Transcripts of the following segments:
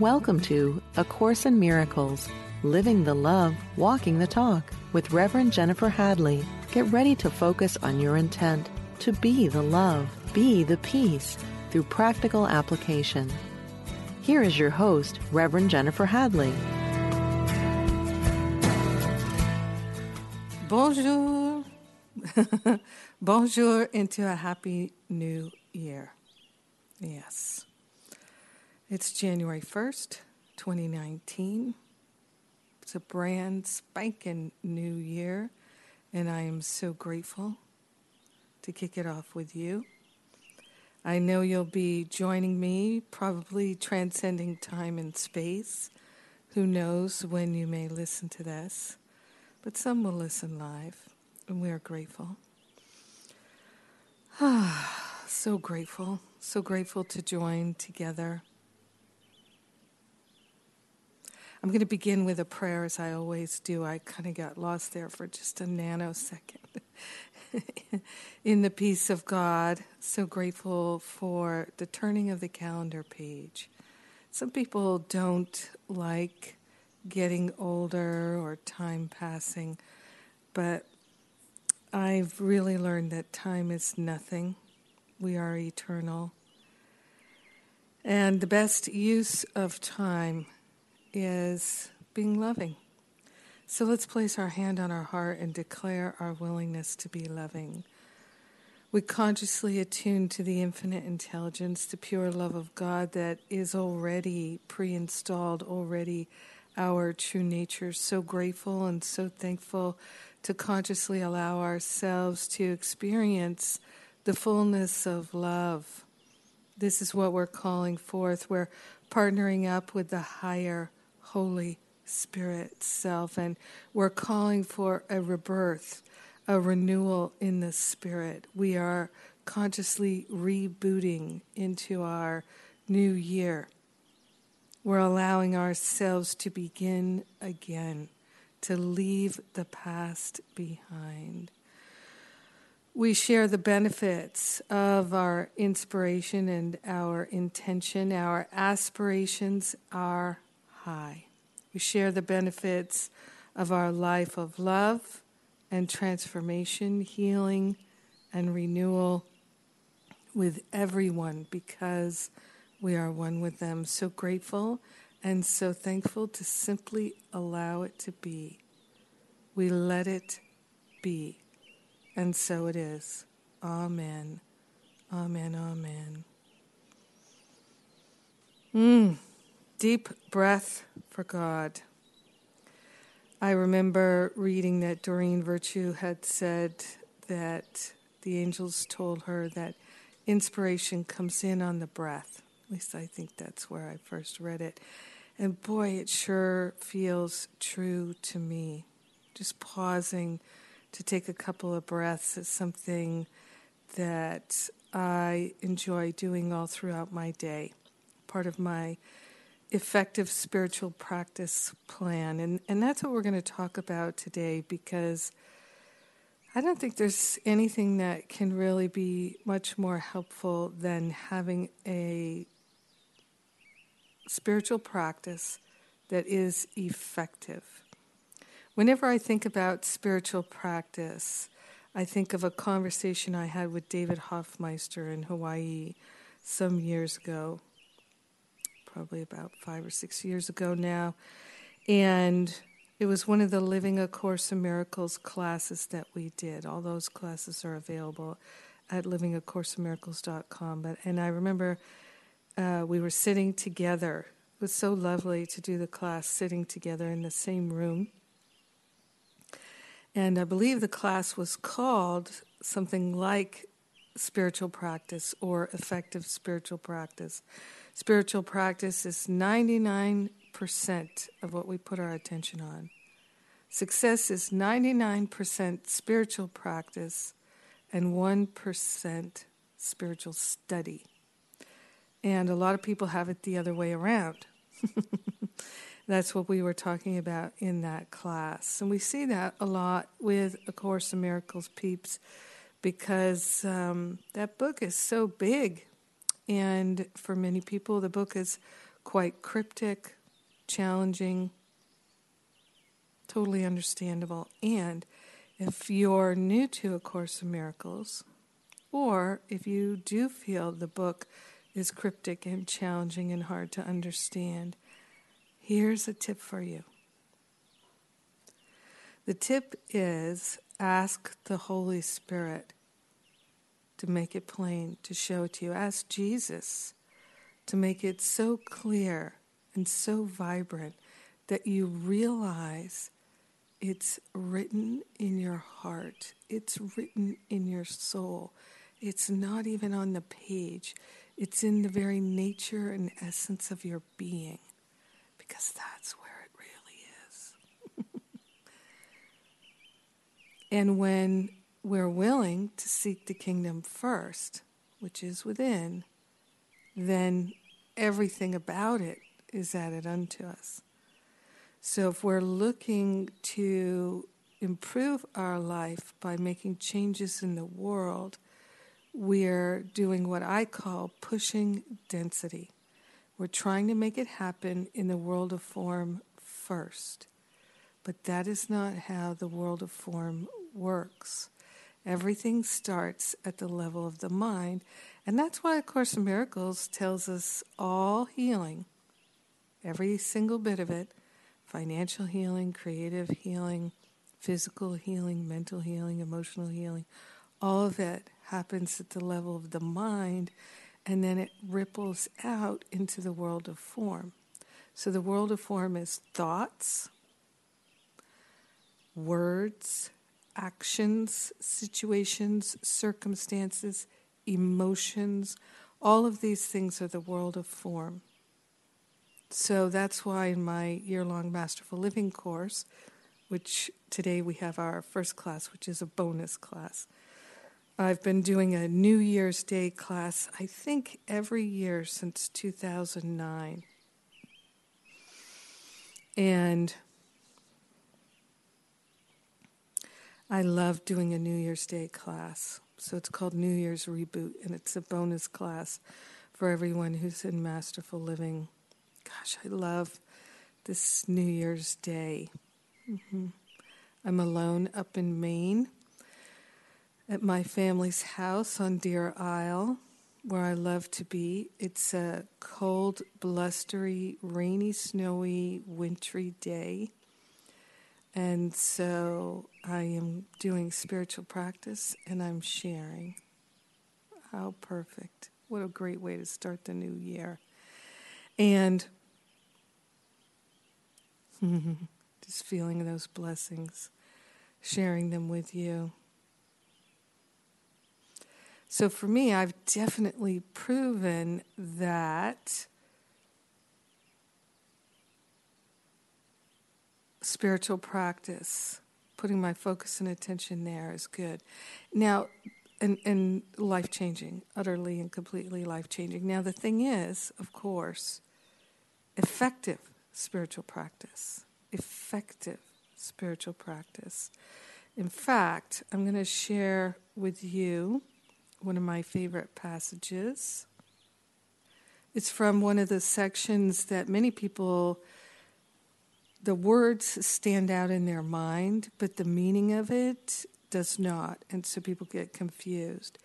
Welcome to A Course in Miracles Living the Love, Walking the Talk with Reverend Jennifer Hadley. Get ready to focus on your intent to be the love, be the peace through practical application. Here is your host, Reverend Jennifer Hadley. Bonjour. Bonjour into a happy new year. Yes. It's January 1st, 2019. It's a brand spanking new year, and I am so grateful to kick it off with you. I know you'll be joining me, probably transcending time and space. Who knows when you may listen to this, but some will listen live, and we are grateful. Ah, so grateful, so grateful to join together I'm going to begin with a prayer as I always do. I kind of got lost there for just a nanosecond. In the peace of God, so grateful for the turning of the calendar page. Some people don't like getting older or time passing, but I've really learned that time is nothing. We are eternal. And the best use of time is being loving. So let's place our hand on our heart and declare our willingness to be loving. We consciously attune to the infinite intelligence, the pure love of God that is already pre installed, already our true nature. So grateful and so thankful to consciously allow ourselves to experience the fullness of love. This is what we're calling forth. We're partnering up with the higher Holy Spirit self. And we're calling for a rebirth, a renewal in the Spirit. We are consciously rebooting into our new year. We're allowing ourselves to begin again, to leave the past behind. We share the benefits of our inspiration and our intention. Our aspirations are high. We share the benefits of our life of love and transformation, healing and renewal with everyone because we are one with them. So grateful and so thankful to simply allow it to be. We let it be. And so it is. Amen. Amen. Amen. Mm deep breath for God. I remember reading that Doreen Virtue had said that the angels told her that inspiration comes in on the breath. At least I think that's where I first read it. And boy, it sure feels true to me. Just pausing to take a couple of breaths is something that I enjoy doing all throughout my day. Part of my effective spiritual practice plan. And, and that's what we're going to talk about today because I don't think there's anything that can really be much more helpful than having a spiritual practice that is effective. Whenever I think about spiritual practice, I think of a conversation I had with David Hoffmeister in Hawaii some years ago probably about five or six years ago now. And it was one of the Living A Course in Miracles classes that we did. All those classes are available at livingacourseofmiracles.com. But and I remember uh, we were sitting together. It was so lovely to do the class sitting together in the same room. And I believe the class was called something like spiritual practice or effective spiritual practice. Spiritual practice is 99% of what we put our attention on. Success is 99% spiritual practice and 1% spiritual study. And a lot of people have it the other way around. That's what we were talking about in that class. And we see that a lot with A Course in Miracles peeps because um, that book is so big and for many people, the book is quite cryptic, challenging, totally understandable. And if you're new to A Course in Miracles, or if you do feel the book is cryptic and challenging and hard to understand, here's a tip for you. The tip is ask the Holy Spirit to make it plain, to show it to you. Ask Jesus to make it so clear and so vibrant that you realize it's written in your heart, it's written in your soul. It's not even on the page, it's in the very nature and essence of your being, because that's where it really is. and when we're willing to seek the kingdom first, which is within, then everything about it is added unto us. So if we're looking to improve our life by making changes in the world, we're doing what I call pushing density. We're trying to make it happen in the world of form first. But that is not how the world of form works. Everything starts at the level of the mind. And that's why A Course in Miracles tells us all healing, every single bit of it financial healing, creative healing, physical healing, mental healing, emotional healing all of it happens at the level of the mind and then it ripples out into the world of form. So the world of form is thoughts, words, actions, situations, circumstances, emotions, all of these things are the world of form. So that's why in my year long Masterful Living course, which today we have our first class, which is a bonus class, I've been doing a New Year's Day class, I think every year since 2009. And I love doing a New Year's Day class. So it's called New Year's Reboot, and it's a bonus class for everyone who's in Masterful Living. Gosh, I love this New Year's Day. Mm-hmm. I'm alone up in Maine at my family's house on Deer Isle, where I love to be. It's a cold, blustery, rainy, snowy, wintry day. And so I am doing spiritual practice and I'm sharing. How perfect. What a great way to start the new year. And just feeling those blessings, sharing them with you. So for me, I've definitely proven that spiritual practice, putting my focus and attention there is good. Now, and, and life changing, utterly and completely life changing. Now, the thing is, of course, effective spiritual practice, effective spiritual practice. In fact, I'm going to share with you one of my favorite passages. It's from one of the sections that many people, the words stand out in their mind, but the meaning of it does not. And so people get confused.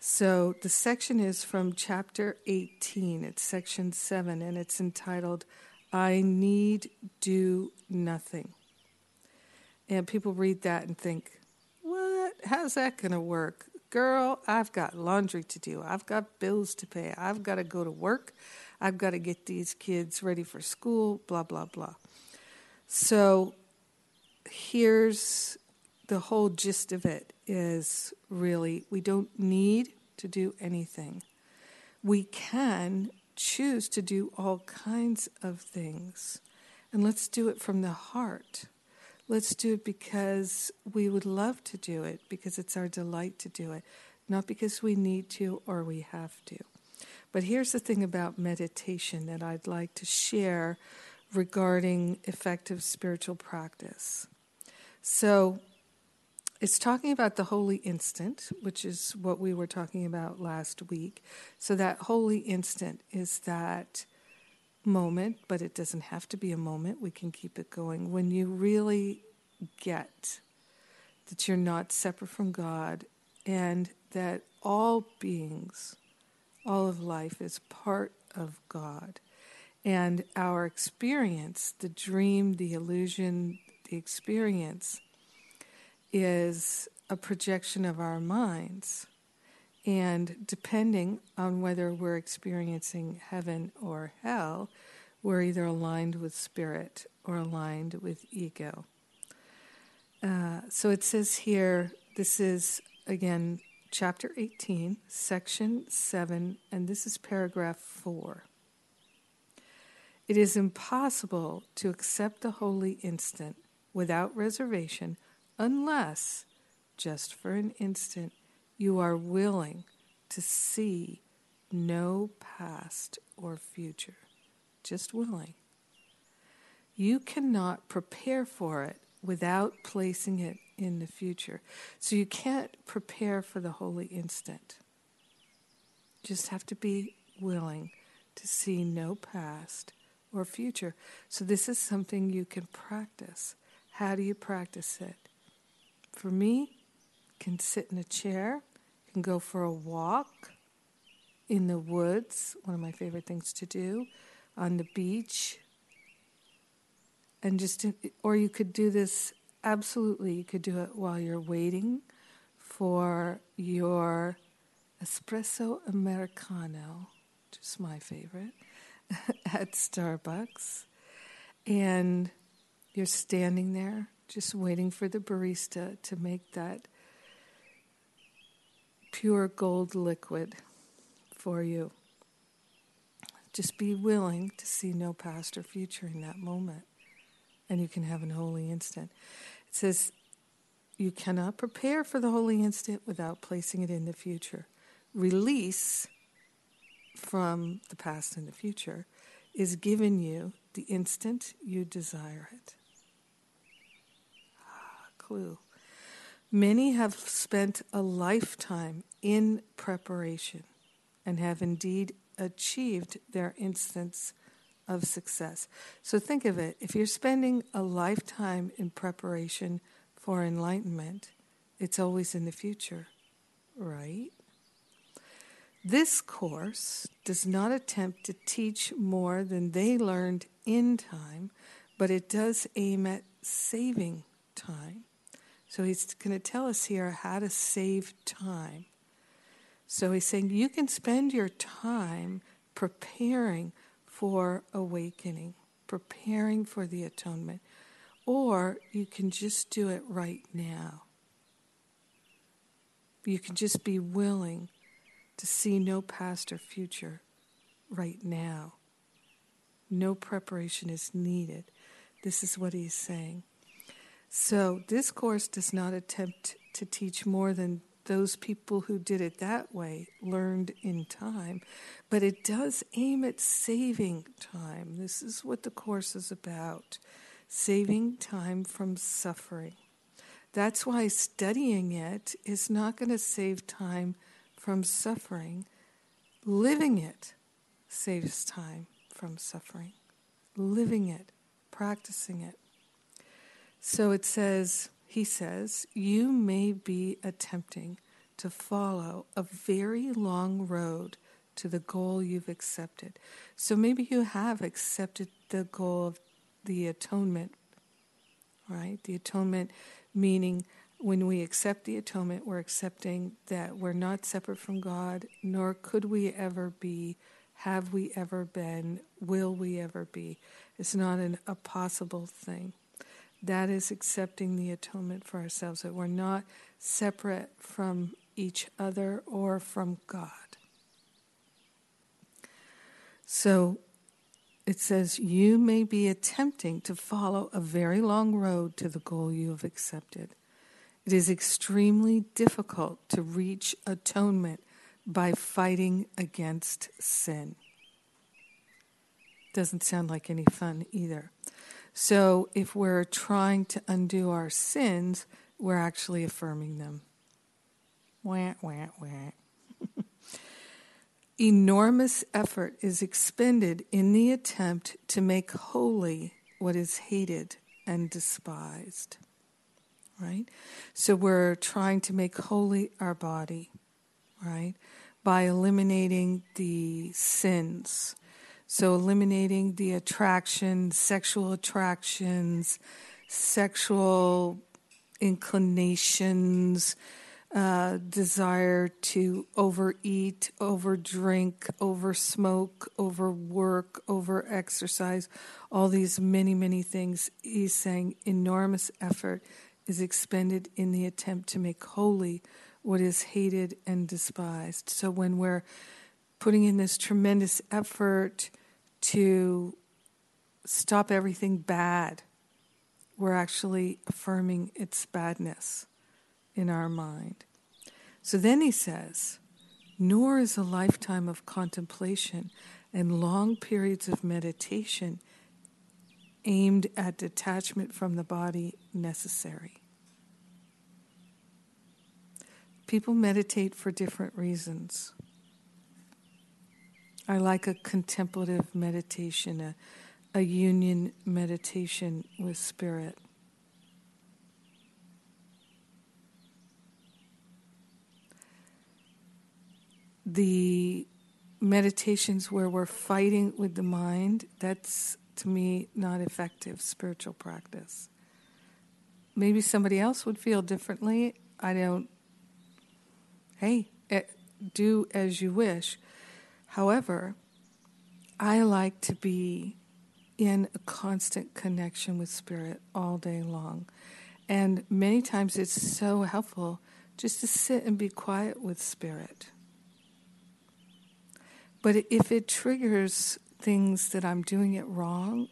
So the section is from chapter 18, it's section 7, and it's entitled, I Need Do Nothing. And people read that and think, what? How's that going to work? Girl, I've got laundry to do. I've got bills to pay. I've got to go to work. I've got to get these kids ready for school, blah, blah, blah. So here's the whole gist of it is really we don't need to do anything. We can choose to do all kinds of things. And let's do it from the heart. Let's do it because we would love to do it, because it's our delight to do it, not because we need to or we have to. But here's the thing about meditation that I'd like to share regarding effective spiritual practice. So, it's talking about the holy instant, which is what we were talking about last week. So, that holy instant is that moment, but it doesn't have to be a moment. We can keep it going. When you really get that you're not separate from God and that all beings, all of life is part of God. And our experience, the dream, the illusion, the experience, is a projection of our minds. And depending on whether we're experiencing heaven or hell, we're either aligned with spirit or aligned with ego. Uh, so it says here, this is again chapter 18, section 7, and this is paragraph 4. It is impossible to accept the holy instant without reservation unless, just for an instant, you are willing to see no past or future. Just willing. You cannot prepare for it without placing it in the future. So you can't prepare for the holy instant. Just have to be willing to see no past or future. So this is something you can practice. How do you practice it? For me, can sit in a chair, can go for a walk in the woods, one of my favorite things to do, on the beach, and just or you could do this absolutely you could do it while you're waiting for your espresso americano just my favorite at starbucks and you're standing there just waiting for the barista to make that pure gold liquid for you just be willing to see no past or future in that moment and you can have an holy instant. It says, You cannot prepare for the holy instant without placing it in the future. Release from the past and the future is given you the instant you desire it. Ah, clue. Many have spent a lifetime in preparation and have indeed achieved their instance of success. So think of it if you're spending a lifetime in preparation for enlightenment, it's always in the future, right? This course does not attempt to teach more than they learned in time, but it does aim at saving time. So he's going to tell us here how to save time. So he's saying you can spend your time preparing for awakening, preparing for the atonement, or you can just do it right now. You can just be willing to see no past or future right now. No preparation is needed. This is what he's saying. So, this course does not attempt to teach more than those people who did it that way learned in time, but it does aim at saving time. This is what the course is about saving time from suffering. That's why studying it is not going to save time from suffering. Living it saves time from suffering. Living it, practicing it. So it says, he says, you may be attempting to follow a very long road to the goal you've accepted. So maybe you have accepted the goal of the atonement, right? The atonement meaning when we accept the atonement, we're accepting that we're not separate from God, nor could we ever be, have we ever been, will we ever be. It's not an, a possible thing. That is accepting the atonement for ourselves, that we're not separate from each other or from God. So it says, You may be attempting to follow a very long road to the goal you have accepted. It is extremely difficult to reach atonement by fighting against sin. Doesn't sound like any fun either. So, if we're trying to undo our sins, we're actually affirming them. Wah, wah, wah. enormous effort is expended in the attempt to make holy what is hated and despised. Right? So we're trying to make holy our body, right? By eliminating the sins. So eliminating the attraction, sexual attractions, sexual inclinations, uh, desire to overeat, overdrink, oversmoke, overwork, overexercise, all these many, many things. He's saying enormous effort is expended in the attempt to make holy what is hated and despised. So when we're putting in this tremendous effort to stop everything bad, we're actually affirming its badness in our mind. So then he says, nor is a lifetime of contemplation and long periods of meditation aimed at detachment from the body necessary. People meditate for different reasons. I like a contemplative meditation, a, a union meditation with spirit. the meditations where we're fighting with the mind, that's to me not effective spiritual practice. Maybe somebody else would feel differently. I don't, hey, eh, do as you wish. However, I like to be in a constant connection with spirit all day long. And many times it's so helpful just to sit and be quiet with spirit but if it triggers things that I'm doing it wrong,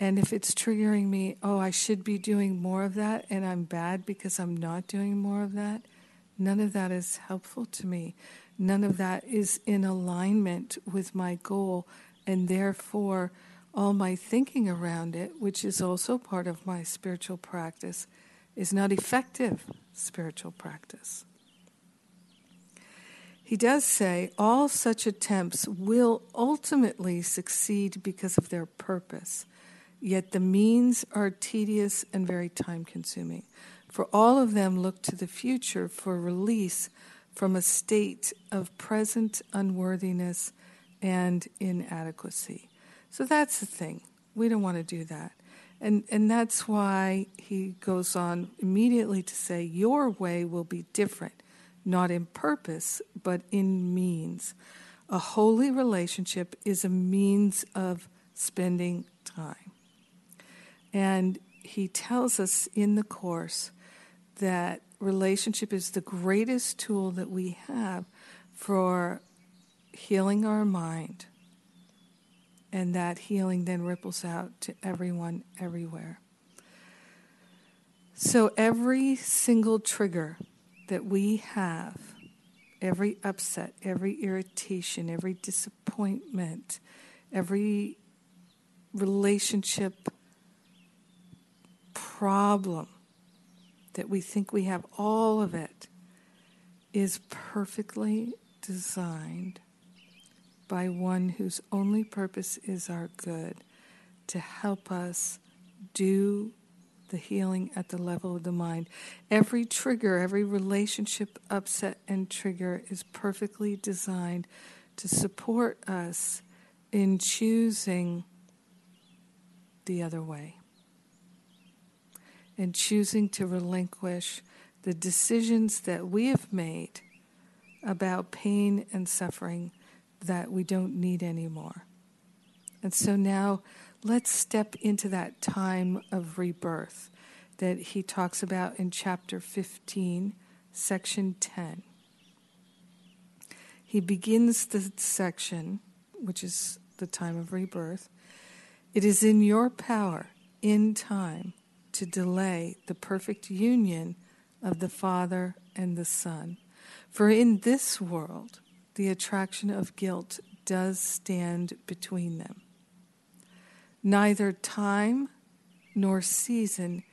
and if it's triggering me, oh, I should be doing more of that, and I'm bad because I'm not doing more of that, none of that is helpful to me. None of that is in alignment with my goal, and therefore, all my thinking around it, which is also part of my spiritual practice, is not effective spiritual practice. He does say all such attempts will ultimately succeed because of their purpose, yet the means are tedious and very time consuming. For all of them look to the future for release from a state of present unworthiness and inadequacy. So that's the thing. We don't want to do that. And, and that's why he goes on immediately to say, Your way will be different not in purpose, but in means. A holy relationship is a means of spending time. And he tells us in the Course that relationship is the greatest tool that we have for healing our mind. And that healing then ripples out to everyone, everywhere. So every single trigger that we have every upset, every irritation, every disappointment, every relationship problem that we think we have, all of it is perfectly designed by one whose only purpose is our good to help us do the healing at the level of the mind. Every trigger, every relationship upset and trigger is perfectly designed to support us in choosing the other way and choosing to relinquish the decisions that we have made about pain and suffering that we don't need anymore. And so now let's step into that time of rebirth that he talks about in chapter 15, section 10. He begins the section, which is the time of rebirth. It is in your power, in time, to delay the perfect union of the Father and the Son. For in this world, the attraction of guilt does stand between them. Neither time nor season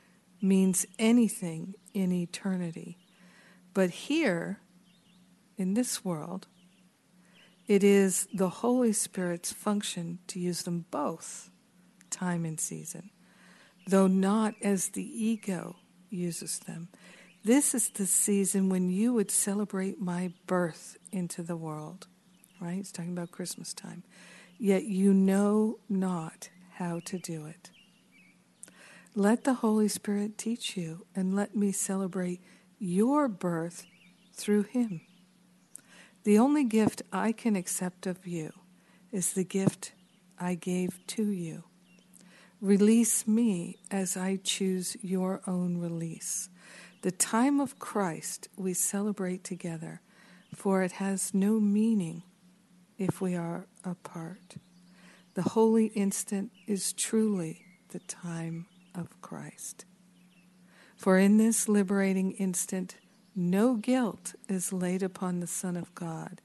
means anything in eternity. But here, in this world, It is the Holy Spirit's function to use them both, time and season, though not as the ego uses them. This is the season when you would celebrate my birth into the world, right? It's talking about Christmas time. Yet you know not how to do it. Let the Holy Spirit teach you and let me celebrate your birth through Him. The only gift I can accept of you is the gift I gave to you. Release me as I choose your own release. The time of Christ we celebrate together, for it has no meaning if we are apart. The holy instant is truly the time of Christ. For in this liberating instant, no guilt is laid upon the Son of God,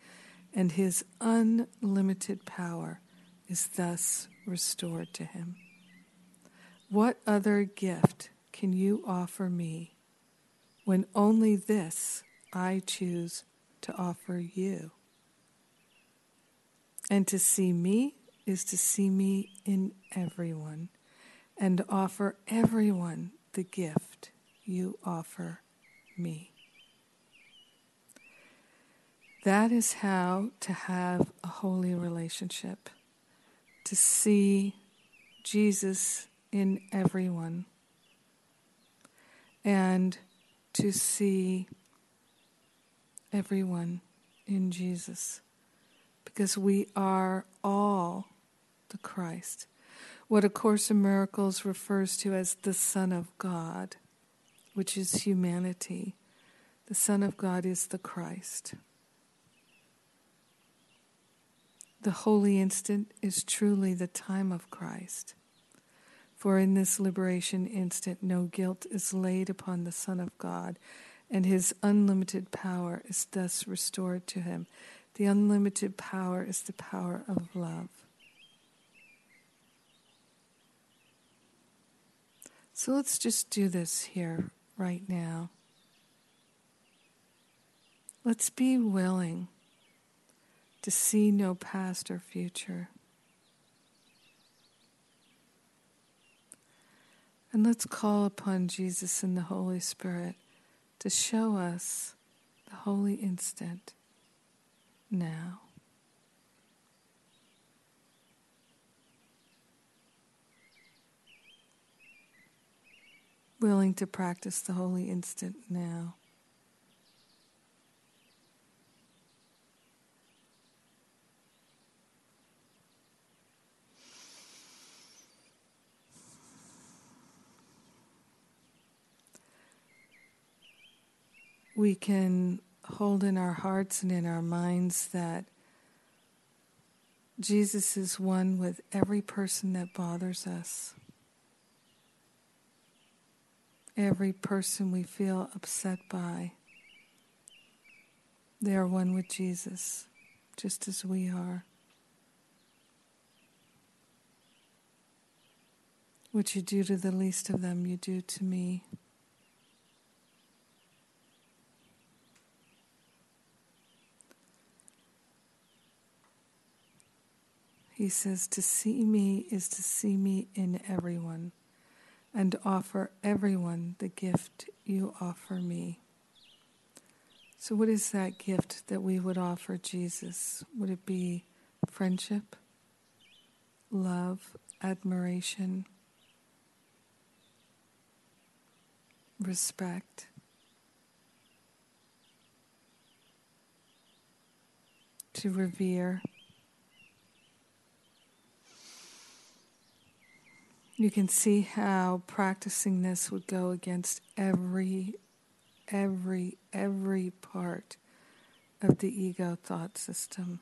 and his unlimited power is thus restored to him. What other gift can you offer me when only this I choose to offer you? And to see me is to see me in everyone and offer everyone the gift you offer me. That is how to have a holy relationship, to see Jesus in everyone, and to see everyone in Jesus, because we are all the Christ. What A Course in Miracles refers to as the Son of God, which is humanity. The Son of God is the Christ. The holy instant is truly the time of Christ. For in this liberation instant, no guilt is laid upon the Son of God, and his unlimited power is thus restored to him. The unlimited power is the power of love. So let's just do this here right now. Let's be willing to see no past or future. And let's call upon Jesus and the Holy Spirit to show us the holy instant now. Willing to practice the holy instant now. We can hold in our hearts and in our minds that Jesus is one with every person that bothers us. Every person we feel upset by, they are one with Jesus, just as we are. What you do to the least of them, you do to me. He says, To see me is to see me in everyone and offer everyone the gift you offer me. So, what is that gift that we would offer Jesus? Would it be friendship, love, admiration, respect? To revere. You can see how practicing this would go against every, every, every part of the ego thought system.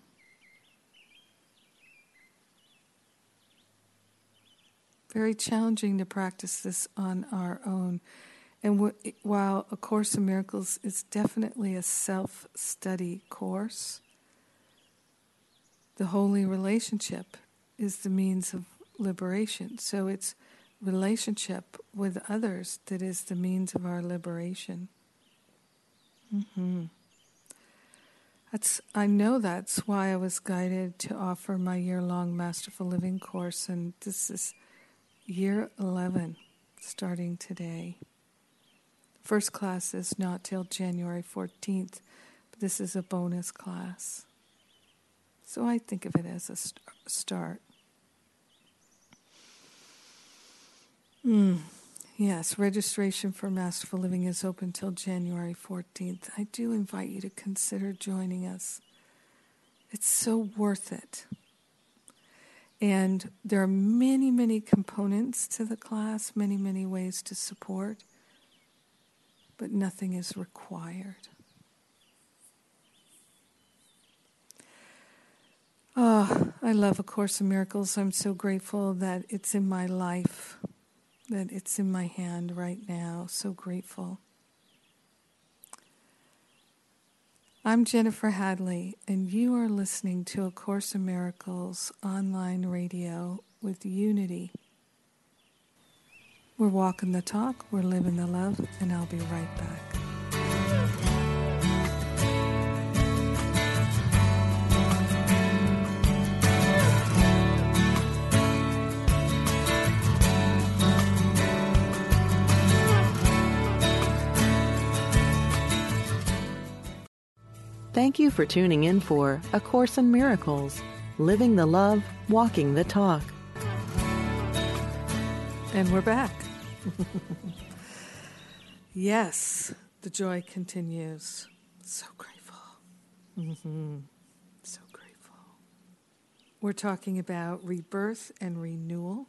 Very challenging to practice this on our own. And w- while A Course in Miracles is definitely a self study course, the holy relationship is the means of liberation. So it's relationship with others that is the means of our liberation. Mm-hmm. That's I know that's why I was guided to offer my year-long Masterful Living course and this is year 11 starting today. First class is not till January 14th, but this is a bonus class. So I think of it as a st- start. Mm. Yes, registration for Masterful Living is open till January 14th. I do invite you to consider joining us. It's so worth it. And there are many, many components to the class, many, many ways to support, but nothing is required. Oh, I love A Course in Miracles. I'm so grateful that it's in my life that it's in my hand right now. So grateful. I'm Jennifer Hadley, and you are listening to A Course in Miracles online radio with Unity. We're walking the talk, we're living the love, and I'll be right back. Thank you for tuning in for A Course in Miracles Living the Love, Walking the Talk. And we're back. yes, the joy continues. So grateful. Mm-hmm. So grateful. We're talking about rebirth and renewal.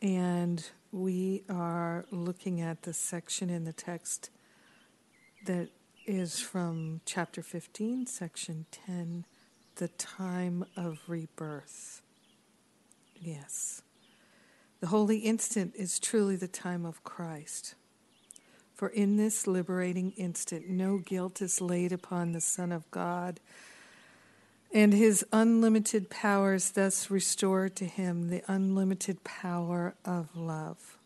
And we are looking at the section in the text that is from chapter 15, section 10, the time of rebirth. Yes. The holy instant is truly the time of Christ. For in this liberating instant, no guilt is laid upon the Son of God, and his unlimited powers thus restored to him the unlimited power of love.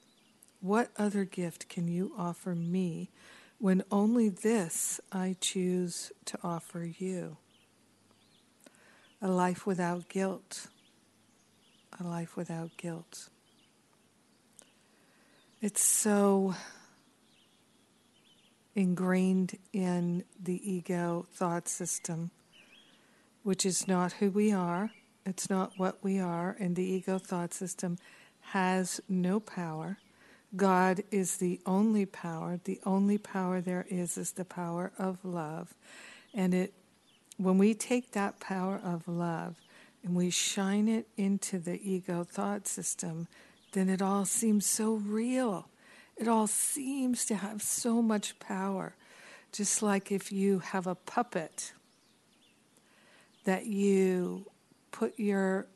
What other gift can you offer me? When only this I choose to offer you. A life without guilt, a life without guilt. It's so ingrained in the ego thought system, which is not who we are, it's not what we are, and the ego thought system has no power God is the only power. The only power there is is the power of love. And it when we take that power of love and we shine it into the ego thought system, then it all seems so real. It all seems to have so much power. Just like if you have a puppet that you put your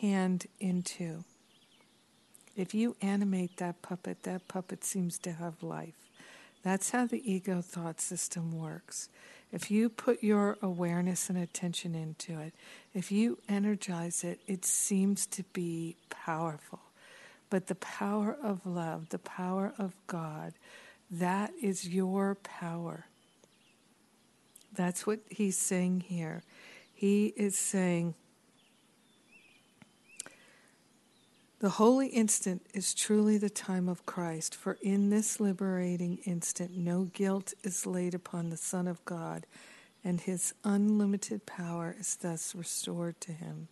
hand into if you animate that puppet, that puppet seems to have life. That's how the ego thought system works. If you put your awareness and attention into it, if you energize it, it seems to be powerful. But the power of love, the power of God, that is your power. That's what he's saying here. He is saying, The holy instant is truly the time of Christ, for in this liberating instant no guilt is laid upon the Son of God, and his unlimited power is thus restored to him.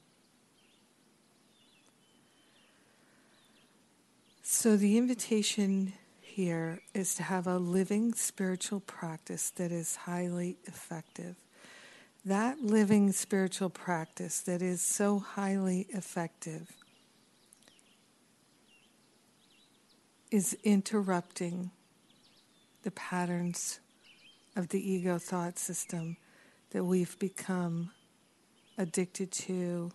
So, the invitation here is to have a living spiritual practice that is highly effective. That living spiritual practice that is so highly effective is interrupting the patterns of the ego thought system that we've become addicted to,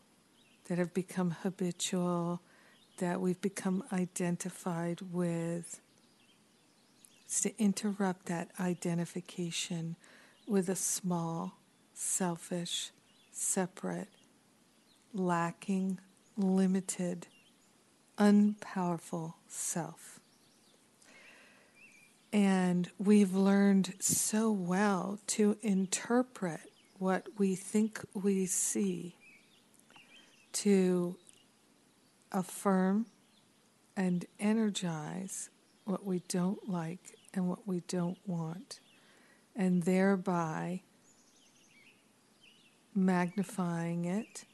that have become habitual, that we've become identified with. It's to interrupt that identification with a small, selfish, separate, lacking, limited, unpowerful self. And we've learned so well to interpret what we think we see to affirm and energize what we don't like and what we don't want, and thereby magnifying it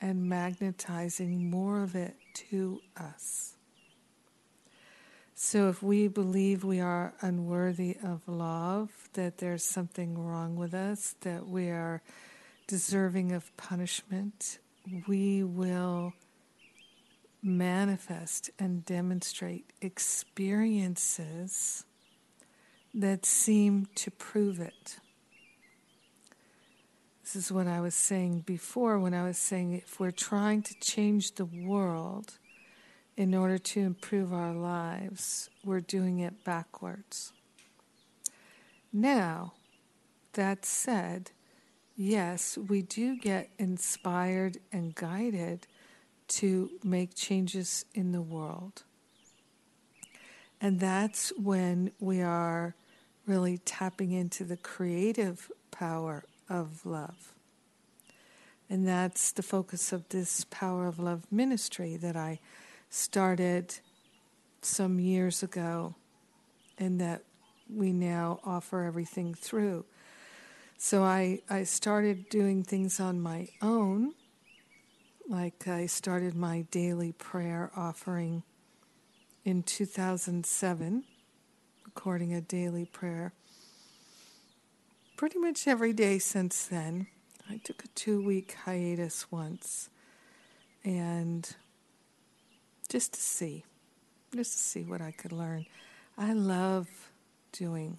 and magnetizing more of it to us. So, if we believe we are unworthy of love, that there's something wrong with us, that we are deserving of punishment, we will manifest and demonstrate experiences that seem to prove it. This is what I was saying before when I was saying if we're trying to change the world in order to improve our lives, we're doing it backwards. Now, that said, yes, we do get inspired and guided to make changes in the world. And that's when we are really tapping into the creative power of love. And that's the focus of this Power of Love ministry that I started some years ago and that we now offer everything through. So I, I started doing things on my own like I started my daily prayer offering in 2007, recording a daily prayer. Pretty much every day since then. I took a two week hiatus once and just to see, just to see what I could learn. I love doing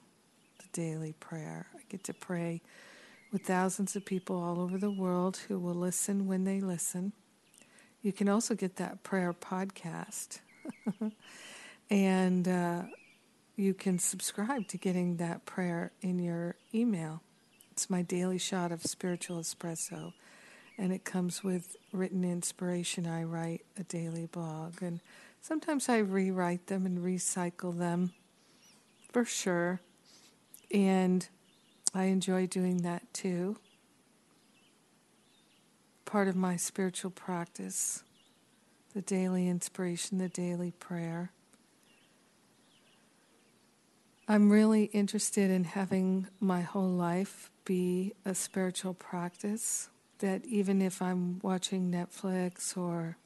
the daily prayer. I get to pray with thousands of people all over the world who will listen when they listen. You can also get that prayer podcast. and uh, you can subscribe to getting that prayer in your email. It's my daily shot of spiritual espresso. And it comes with written inspiration. I write a daily blog. And sometimes I rewrite them and recycle them for sure. And I enjoy doing that too. Part of my spiritual practice, the daily inspiration, the daily prayer. I'm really interested in having my whole life be a spiritual practice. That even if I'm watching Netflix or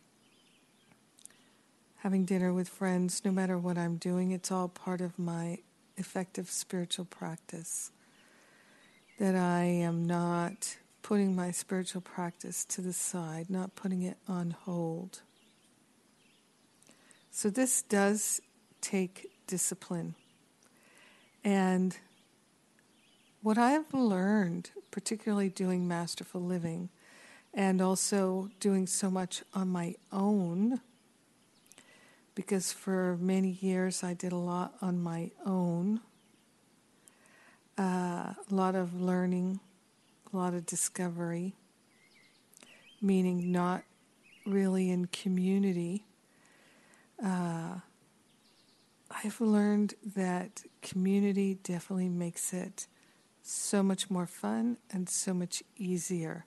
having dinner with friends, no matter what I'm doing, it's all part of my effective spiritual practice that I am not putting my spiritual practice to the side, not putting it on hold. So, this does take discipline. And what I've learned, particularly doing masterful living and also doing so much on my own, because for many years I did a lot on my own uh, a lot of learning, a lot of discovery, meaning not really in community. Uh, I've learned that community definitely makes it so much more fun and so much easier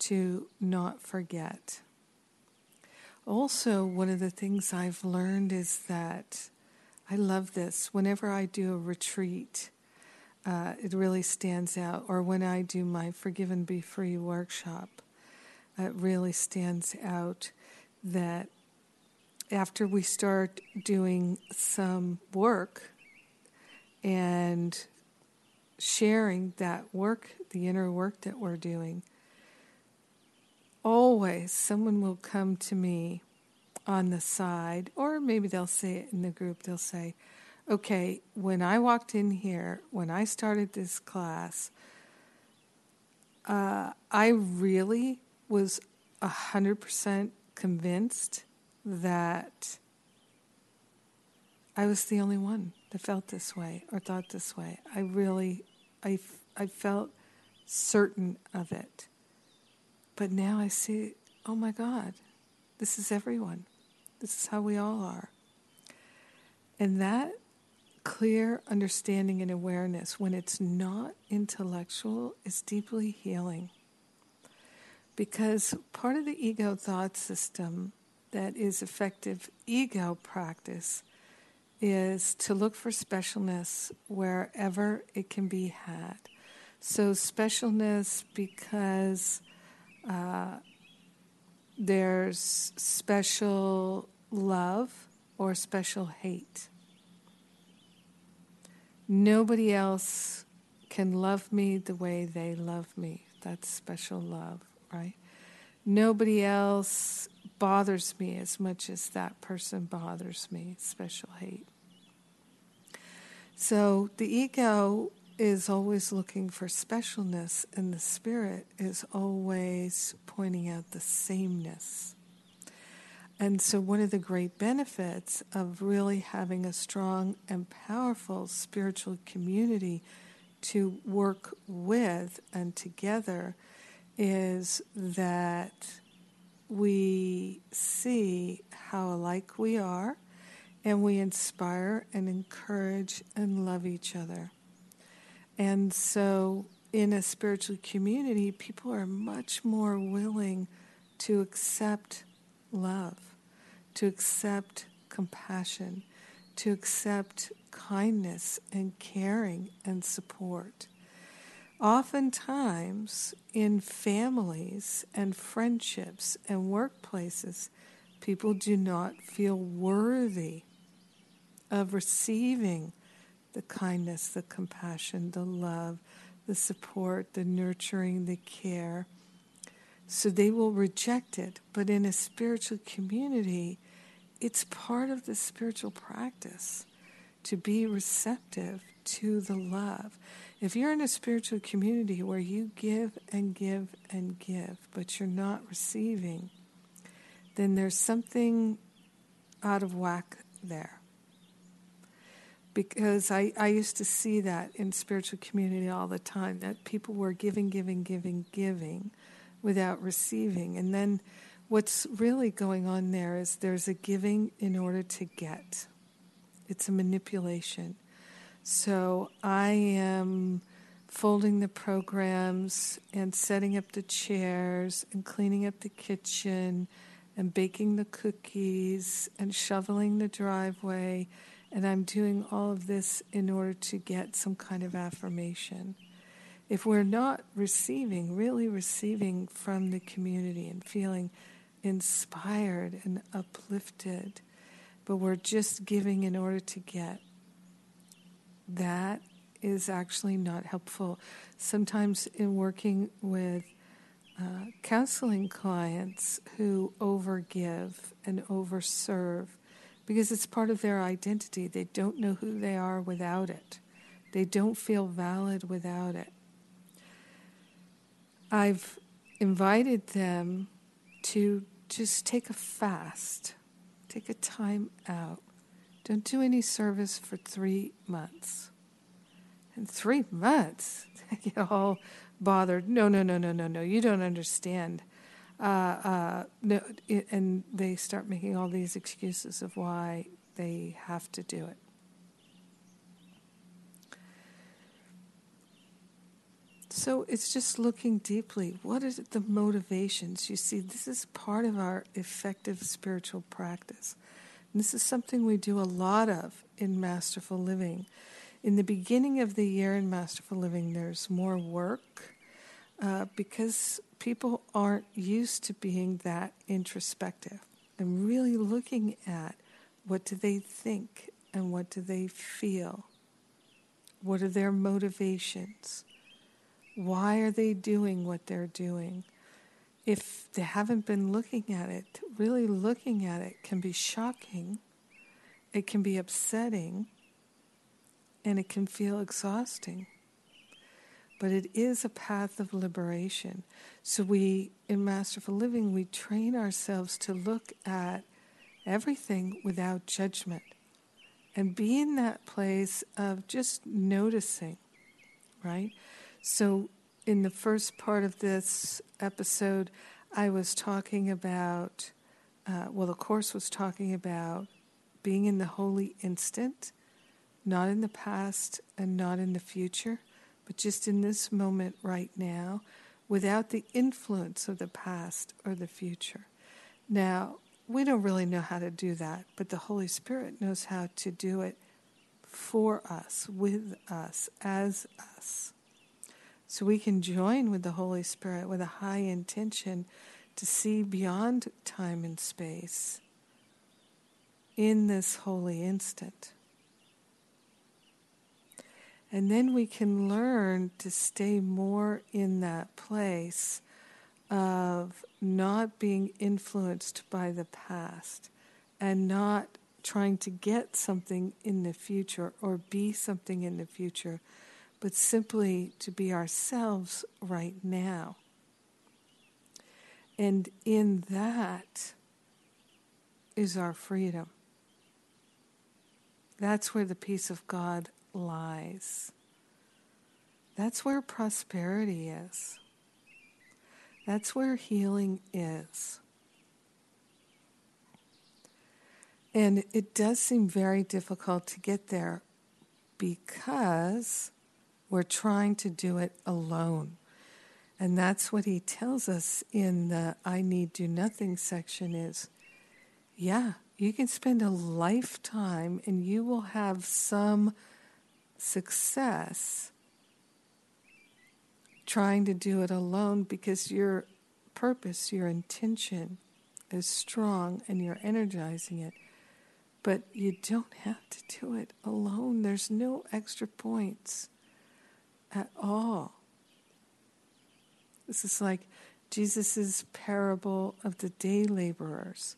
to not forget. Also, one of the things I've learned is that I love this. Whenever I do a retreat, uh, it really stands out. Or when I do my Forgive and Be Free workshop, it really stands out that after we start doing some work and sharing that work, the inner work that we're doing, always someone will come to me on the side, or maybe they'll say it in the group, they'll say, okay, when I walked in here, when I started this class, uh, I really was 100% convinced that I was the only one that felt this way or thought this way. I really, I, I felt certain of it. But now I see, oh my God, this is everyone. This is how we all are. And that clear understanding and awareness, when it's not intellectual, is deeply healing. Because part of the ego thought system that is effective ego practice is to look for specialness wherever it can be had. So, specialness because uh, there's special love or special hate. Nobody else can love me the way they love me. That's special love, right? Nobody else bothers me as much as that person bothers me, special hate. So the ego is always looking for specialness, and the spirit is always pointing out the sameness. And so, one of the great benefits of really having a strong and powerful spiritual community to work with and together is that we see how alike we are and we inspire and encourage and love each other. And so, in a spiritual community, people are much more willing to accept love, to accept compassion, to accept kindness and caring and support. Oftentimes, in families and friendships and workplaces, people do not feel worthy of receiving the kindness, the compassion, the love, the support, the nurturing, the care. So they will reject it. But in a spiritual community, it's part of the spiritual practice to be receptive to the love. If you're in a spiritual community where you give and give and give, but you're not receiving, then there's something out of whack there. Because I, I used to see that in spiritual community all the time, that people were giving, giving, giving, giving without receiving. And then what's really going on there is there's a giving in order to get, it's a manipulation. So I am folding the programs and setting up the chairs and cleaning up the kitchen and baking the cookies and shoveling the driveway. And I'm doing all of this in order to get some kind of affirmation. If we're not receiving, really receiving from the community and feeling inspired and uplifted, but we're just giving in order to get, that is actually not helpful. Sometimes, in working with uh, counseling clients who overgive and overserve, because it's part of their identity, they don't know who they are without it, they don't feel valid without it. I've invited them to just take a fast, take a time out don't do any service for three months. In three months, they get all bothered. No, no, no, no, no, no. You don't understand. Uh, uh, no, and they start making all these excuses of why they have to do it. So it's just looking deeply. What are the motivations? You see, this is part of our effective spiritual practice. This is something we do a lot of in Masterful Living. In the beginning of the year in Masterful Living, there's more work uh, because people aren't used to being that introspective and really looking at what do they think and what do they feel? What are their motivations? Why are they doing what they're doing? if they haven't been looking at it, really looking at it can be shocking, it can be upsetting, and it can feel exhausting. But it is a path of liberation. So, we, in Masterful Living, we train ourselves to look at everything without judgment and be in that place of just noticing, right? So, in the first part of this episode, I was talking about, uh, well, the Course was talking about being in the holy instant, not in the past and not in the future, but just in this moment right now, without the influence of the past or the future. Now, we don't really know how to do that, but the Holy Spirit knows how to do it for us, with us, as us. So we can join with the Holy Spirit with a high intention to see beyond time and space in this holy instant. And then we can learn to stay more in that place of not being influenced by the past and not trying to get something in the future or be something in the future, but simply to be ourselves right now. And in that is our freedom. That's where the peace of God lies. That's where prosperity is. That's where healing is. And it does seem very difficult to get there because we're trying to do it alone. And that's what he tells us in the I need do nothing section is yeah, you can spend a lifetime and you will have some success trying to do it alone because your purpose, your intention is strong and you're energizing it. But you don't have to do it alone. There's no extra points at all. This is like Jesus' parable of the day laborers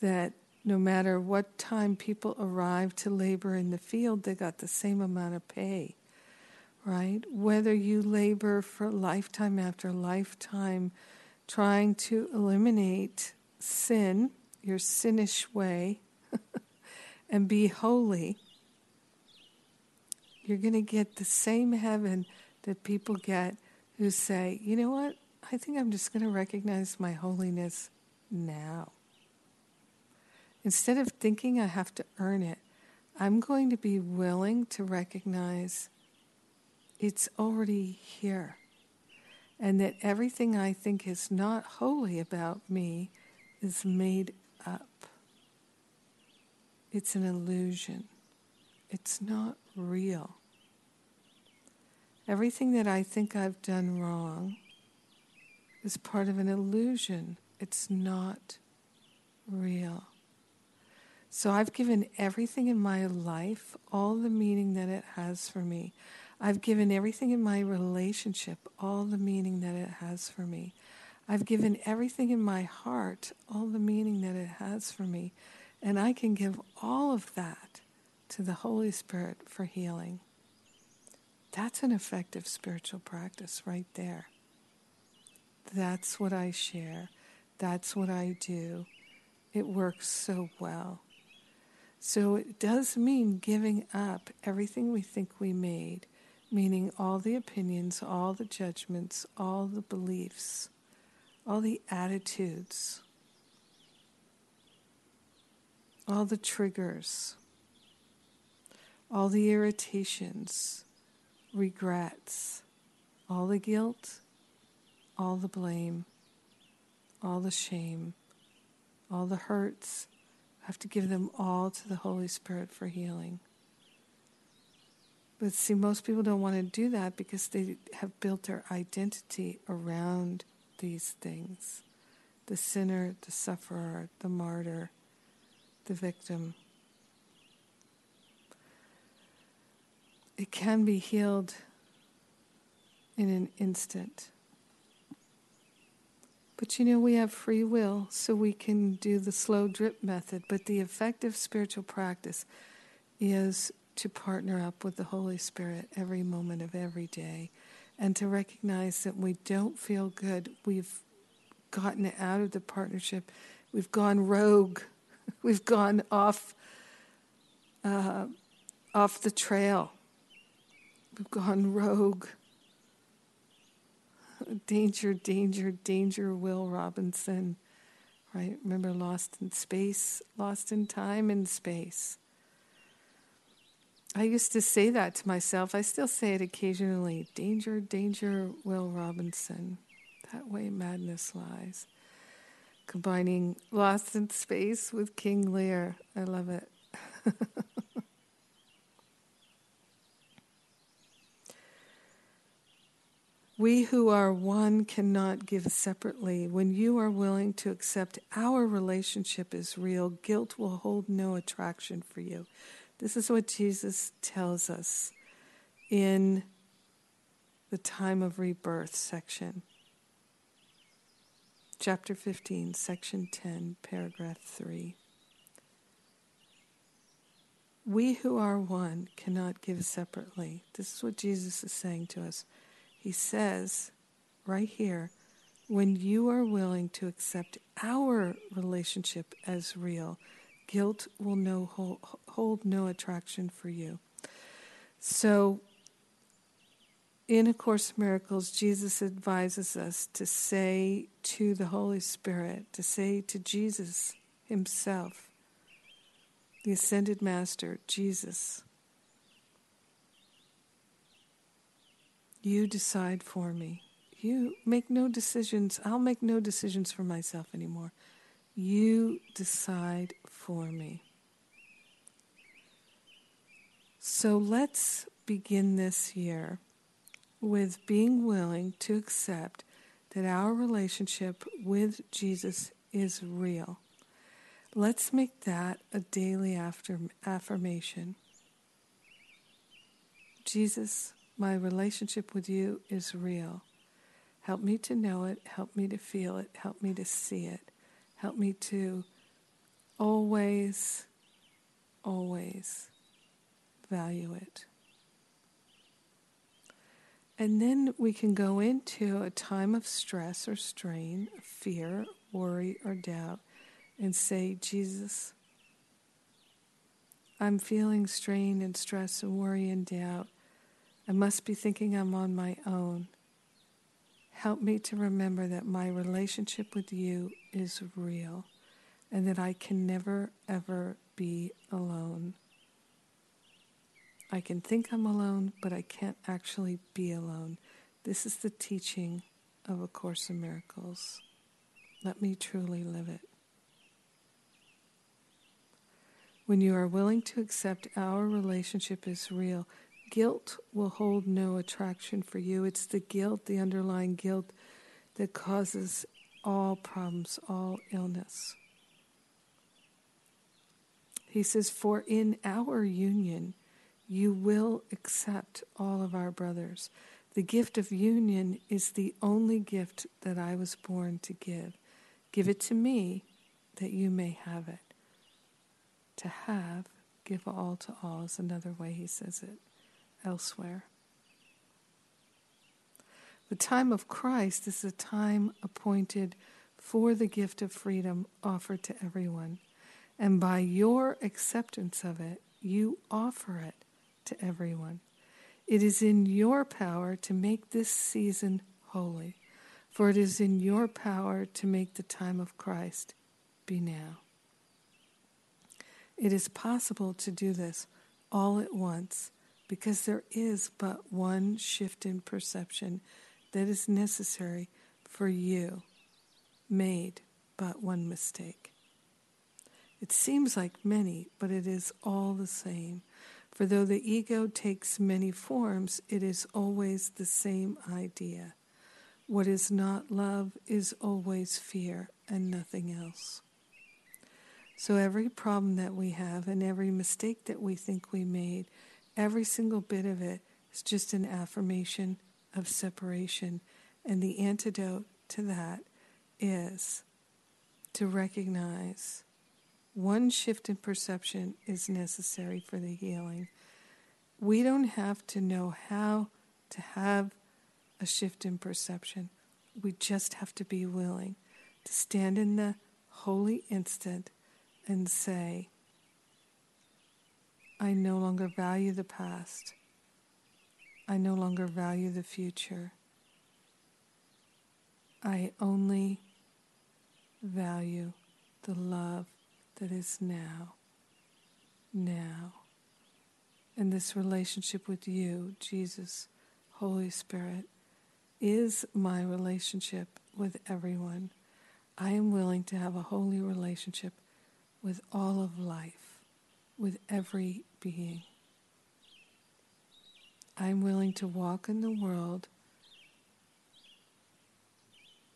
that no matter what time people arrived to labor in the field, they got the same amount of pay, right? Whether you labor for lifetime after lifetime trying to eliminate sin, your sinnish way, and be holy, you're going to get the same heaven that people get who say, you know what? I think I'm just going to recognize my holiness now. Instead of thinking I have to earn it, I'm going to be willing to recognize it's already here. And that everything I think is not holy about me is made up. It's an illusion. It's not real. Everything that I think I've done wrong is part of an illusion. It's not real. So I've given everything in my life all the meaning that it has for me. I've given everything in my relationship all the meaning that it has for me. I've given everything in my heart all the meaning that it has for me. And I can give all of that to the Holy Spirit for healing. That's an effective spiritual practice right there. That's what I share. That's what I do. It works so well. So it does mean giving up everything we think we made, meaning all the opinions, all the judgments, all the beliefs, all the attitudes, all the triggers, all the irritations, regrets, all the guilt, all the blame, all the shame, all the hurts I have to give them all to the Holy Spirit for healing. But see, most people don't want to do that because they have built their identity around these things the sinner, the sufferer, the martyr, the victim. It can be healed in an instant. But you know, we have free will, so we can do the slow drip method. But the effective spiritual practice is to partner up with the Holy Spirit every moment of every day and to recognize that we don't feel good. We've gotten out of the partnership, we've gone rogue, we've gone off. Uh, off the trail. We've gone rogue. Danger, danger, danger, Will Robinson. Right? Remember Lost in Space, Lost in Time and Space. I used to say that to myself. I still say it occasionally. Danger, danger, Will Robinson. That way madness lies. Combining Lost in Space with King Lear. I love it. we who are one cannot give separately. When you are willing to accept our relationship is real, guilt will hold no attraction for you. This is what Jesus tells us in the time of rebirth section. Chapter 15, section 10, paragraph 3. We who are one cannot give separately. This is what Jesus is saying to us. He says right here, when you are willing to accept our relationship as real, guilt will no hold, hold no attraction for you. So, in A Course in Miracles, Jesus advises us to say to the Holy Spirit, to say to Jesus Himself, the Ascended Master, Jesus, you decide for me. You make no decisions. I'll make no decisions for myself anymore. You decide for me. So let's begin this year with being willing to accept that our relationship with Jesus is real. Let's make that a daily after affirmation. Jesus, my relationship with you is real. Help me to know it, help me to feel it, help me to see it. Help me to always, always value it. And then we can go into a time of stress or strain, fear, worry, or doubt, and say, Jesus, I'm feeling strain and stress and worry and doubt. I must be thinking I'm on my own. Help me to remember that my relationship with you is real and that I can never, ever be alone. I can think I'm alone, but I can't actually be alone. This is the teaching of A Course in Miracles. Let me truly live it. When you are willing to accept our relationship is real, guilt will hold no attraction for you. It's the guilt, the underlying guilt, that causes all problems, all illness. He says, For in our union, you will accept all of our brothers. The gift of union is the only gift that I was born to give. Give it to me that you may have it. To have, give all to all is another way he says it elsewhere. The time of Christ is a time appointed for the gift of freedom offered to everyone. And by your acceptance of it, you offer it to everyone. It is in your power to make this season holy, for it is in your power to make the time of Christ be now. It is possible to do this all at once because there is but one shift in perception that is necessary for you, made but one mistake. It seems like many, but it is all the same. For though the ego takes many forms, it is always the same idea. What is not love is always fear and nothing else. So every problem that we have and every mistake that we think we made Every single bit of it is just an affirmation of separation. And the antidote to that is to recognize one shift in perception is necessary for the healing. We don't have to know how to have a shift in perception. We just have to be willing to stand in the holy instant and say, I no longer value the past. I no longer value the future. I only value the love that is now, now, And this relationship with you, Jesus, Holy Spirit, is my relationship with everyone. I am willing to have a holy relationship with all of life, with every being. I'm willing to walk in the world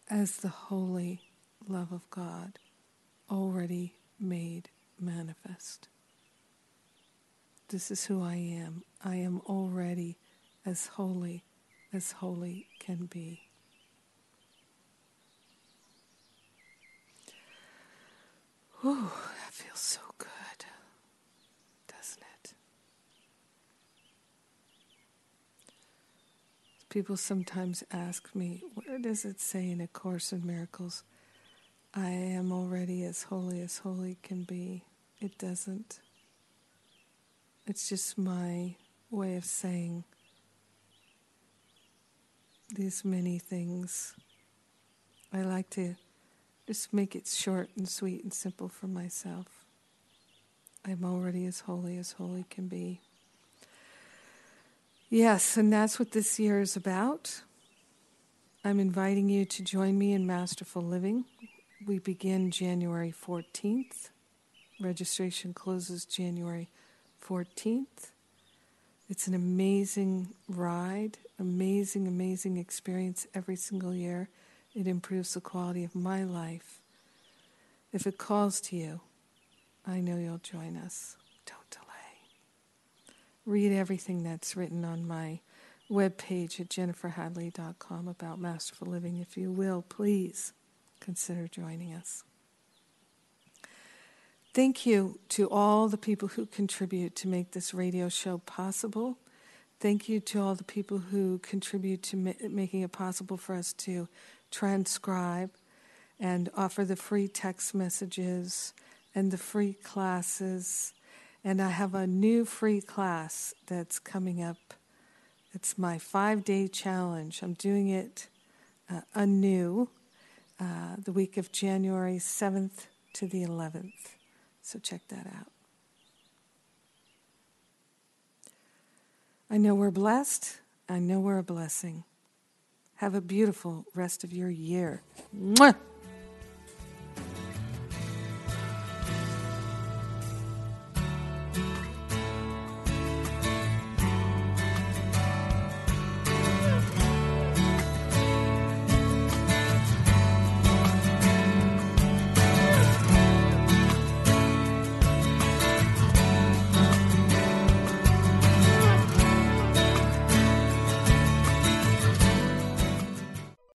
as the holy love of God already made manifest. This is who I am. I am already as holy as holy can be. Whew, that feels so good, doesn't it? People sometimes ask me, where does it say in A Course in Miracles, I am already as holy as holy can be? It doesn't. It's just my way of saying these many things. I like to just make it short and sweet and simple for myself. I'm already as holy as holy can be. Yes, and that's what this year is about. I'm inviting you to join me in Masterful Living. We begin January 14th. Registration closes January 14th. It's an amazing ride, amazing, amazing experience every single year. It improves the quality of my life. If it calls to you, I know you'll join us. Don't delay. Read everything that's written on my webpage at jenniferhadley.com about masterful living. If you will, please consider joining us. Thank you to all the people who contribute to make this radio show possible. Thank you to all the people who contribute to ma- making it possible for us to transcribe and offer the free text messages and the free classes. And I have a new free class that's coming up. It's my five day challenge. I'm doing it uh, anew uh, the week of January 7th to the 11th. So check that out. I know we're blessed. I know we're a blessing. Have a beautiful rest of your year. Mwah!